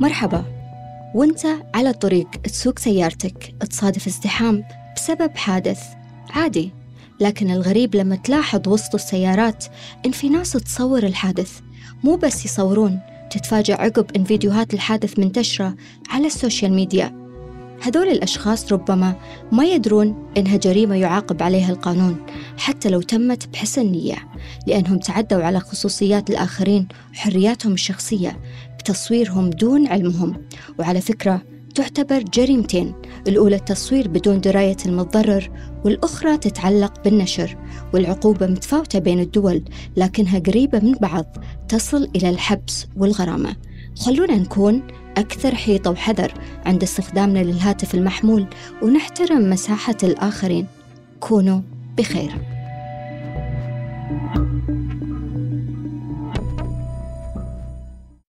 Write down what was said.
مرحبا. وانت على الطريق تسوق سيارتك تصادف ازدحام بسبب حادث. عادي لكن الغريب لما تلاحظ وسط السيارات إن في ناس تصور الحادث. مو بس يصورون تتفاجأ عقب إن فيديوهات الحادث منتشرة على ال social media. هذول الأشخاص ربما ما يدرون إنها جريمة يعاقب عليها القانون حتى لو تمت بحسن نية لأنهم تعدوا على خصوصيات الآخرين وحرياتهم الشخصية بتصويرهم دون علمهم. وعلى فكرة تعتبر جريمتين الأولى التصوير بدون دراية المتضرر والأخرى تتعلق بالنشر والعقوبة متفاوتة بين الدول لكنها قريبة من بعض تصل إلى الحبس والغرامة. خلونا نكون أكثر حيطة وحذر عند استخدامنا للهاتف المحمول ونحترم مساحة الآخرين. كونوا بخير. thank you